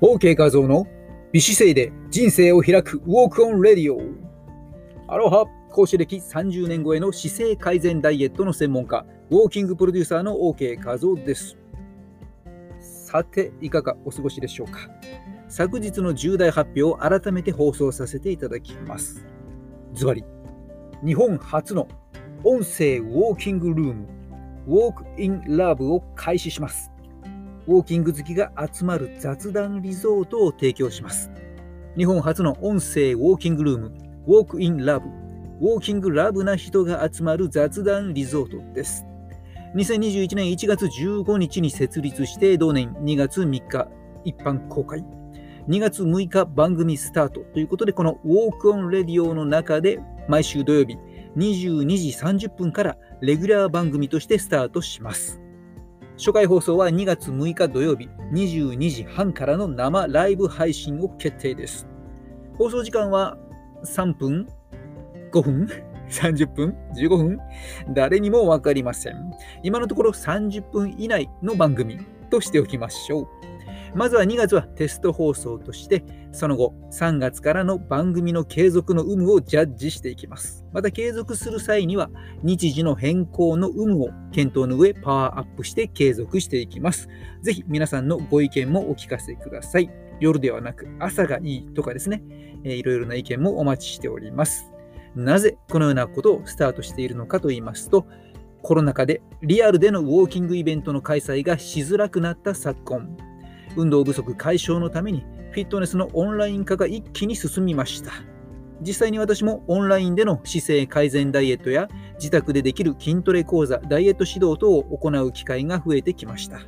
OK 画像の美姿勢で人生を開く Walk on Radio。アロハ講師歴30年超えの姿勢改善ダイエットの専門家、ウォーキングプロデューサーの OK 画像です。さて、いかがお過ごしでしょうか？昨日の重大発表を改めて放送させていただきます。ズバリ、日本初の音声 Walking Room、 Walk in Love を開始します。ウォーキング好きが集まる雑談リゾートを提供します。日本初の音声ウォーキングルーム、ウォークインラブ、ウォーキングラブな人が集まる雑談リゾートです。2021年1月15日に設立して、同年2月3日一般公開。2月6日番組スタートということで、このウォークオンレディオの中で毎週土曜日22時30分からレギュラー番組としてスタートします。初回放送は2月6日土曜日22時半からの生ライブ配信を決定です。放送時間は3分、5分、30分、15分、誰にもわかりません。今のところ30分以内の番組としておきましょう。まずは2月はテスト放送として、その後3月からの番組の継続の有無をジャッジしていきます。また継続する際には、日時の変更の有無を検討の上、パワーアップして継続していきます。ぜひ皆さんのご意見もお聞かせください。夜ではなく朝がいいとかですね、えー、いろいろな意見もお待ちしております。なぜこのようなことをスタートしているのかと言いますと、コロナ禍でリアルでのウォーキングイベントの開催がしづらくなった昨今、運動不足解消のためにフィットネスのオンライン化が一気に進みました。実際に私もオンラインでの姿勢改善ダイエットや自宅でできる筋トレ講座、ダイエット指導等を行う機会が増えてきました。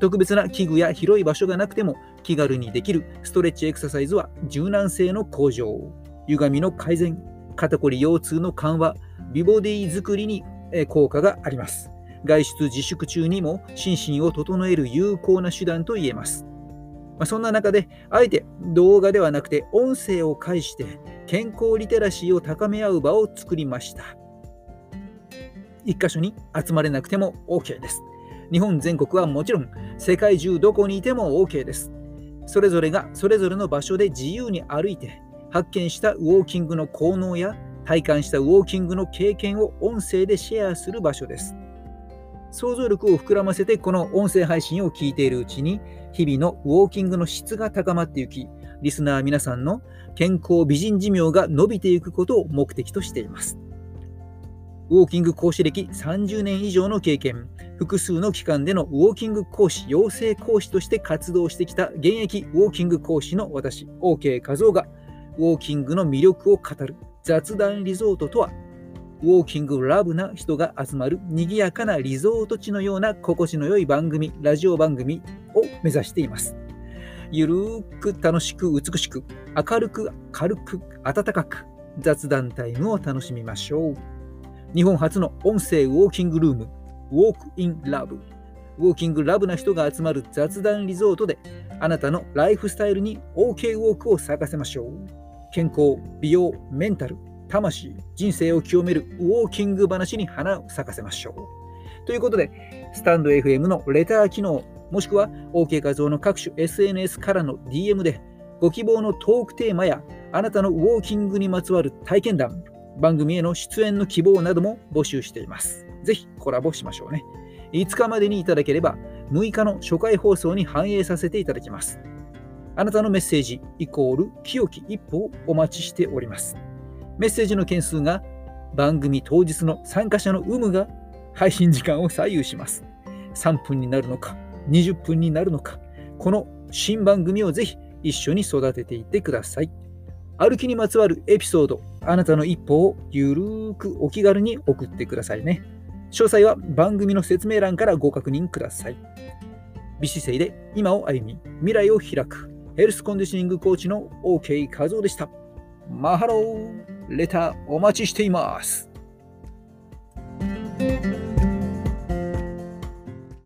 特別な器具や広い場所がなくても気軽にできるストレッチエクササイズは柔軟性の向上、歪みの改善、肩こり腰痛の緩和、美ボディ作りに効果があります。外出自粛中にも心身を整える有効な手段と言えます。まあ、そんな中で、あえて動画ではなくて音声を介して健康リテラシーを高め合う場を作りました。一箇所に集まれなくても OK です。日本全国はもちろん世界中どこにいても OK です。それぞれがそれぞれの場所で自由に歩いて発見したウォーキングの効能や体感したウォーキングの経験を音声でシェアする場所です。想像力を膨らませてこの音声配信を聞いているうちに日々のウォーキングの質が高まっていきリスナー皆さんの健康美人寿命が伸びていくことを目的としています。ウォーキング講師歴30年以上の経験複数の機関でのウォーキング講師養成講師として活動してきた現役ウォーキング講師の私 OK 和夫がウォーキングの魅力を語る雑談リゾートとはウォーキングラブな人が集まる賑やかなリゾート地のような心地の良い番組、ラジオ番組を目指しています。ゆるーく楽しく美しく明るく軽く温かく雑談タイムを楽しみましょう。日本初の音声ウォーキングルーム、ウォークインラブ。ウォーキングラブな人が集まる雑談リゾートであなたのライフスタイルに OK ウォークを咲かせましょう。健康、美容、メンタル、魂、人生を清めるウォーキング話に花を咲かせましょう。ということで、スタンド FM のレター機能、もしくは OK 画像の各種 SNS からの DM で、ご希望のトークテーマや、あなたのウォーキングにまつわる体験談、番組への出演の希望なども募集しています。ぜひコラボしましょうね。5日までにいただければ、6日の初回放送に反映させていただきます。あなたのメッセージイコール清き一歩をお待ちしております。メッセージの件数が番組当日の参加者の有無が配信時間を左右します。3分になるのか、20分になるのか、この新番組をぜひ一緒に育てていってください。歩きにまつわるエピソード、あなたの一歩をゆるーくお気軽に送ってくださいね。詳細は番組の説明欄からご確認ください。美姿勢で今を歩み、未来を開くヘルスコンディショニングコーチの OK 和夫でした。マハローレターお待ちしています。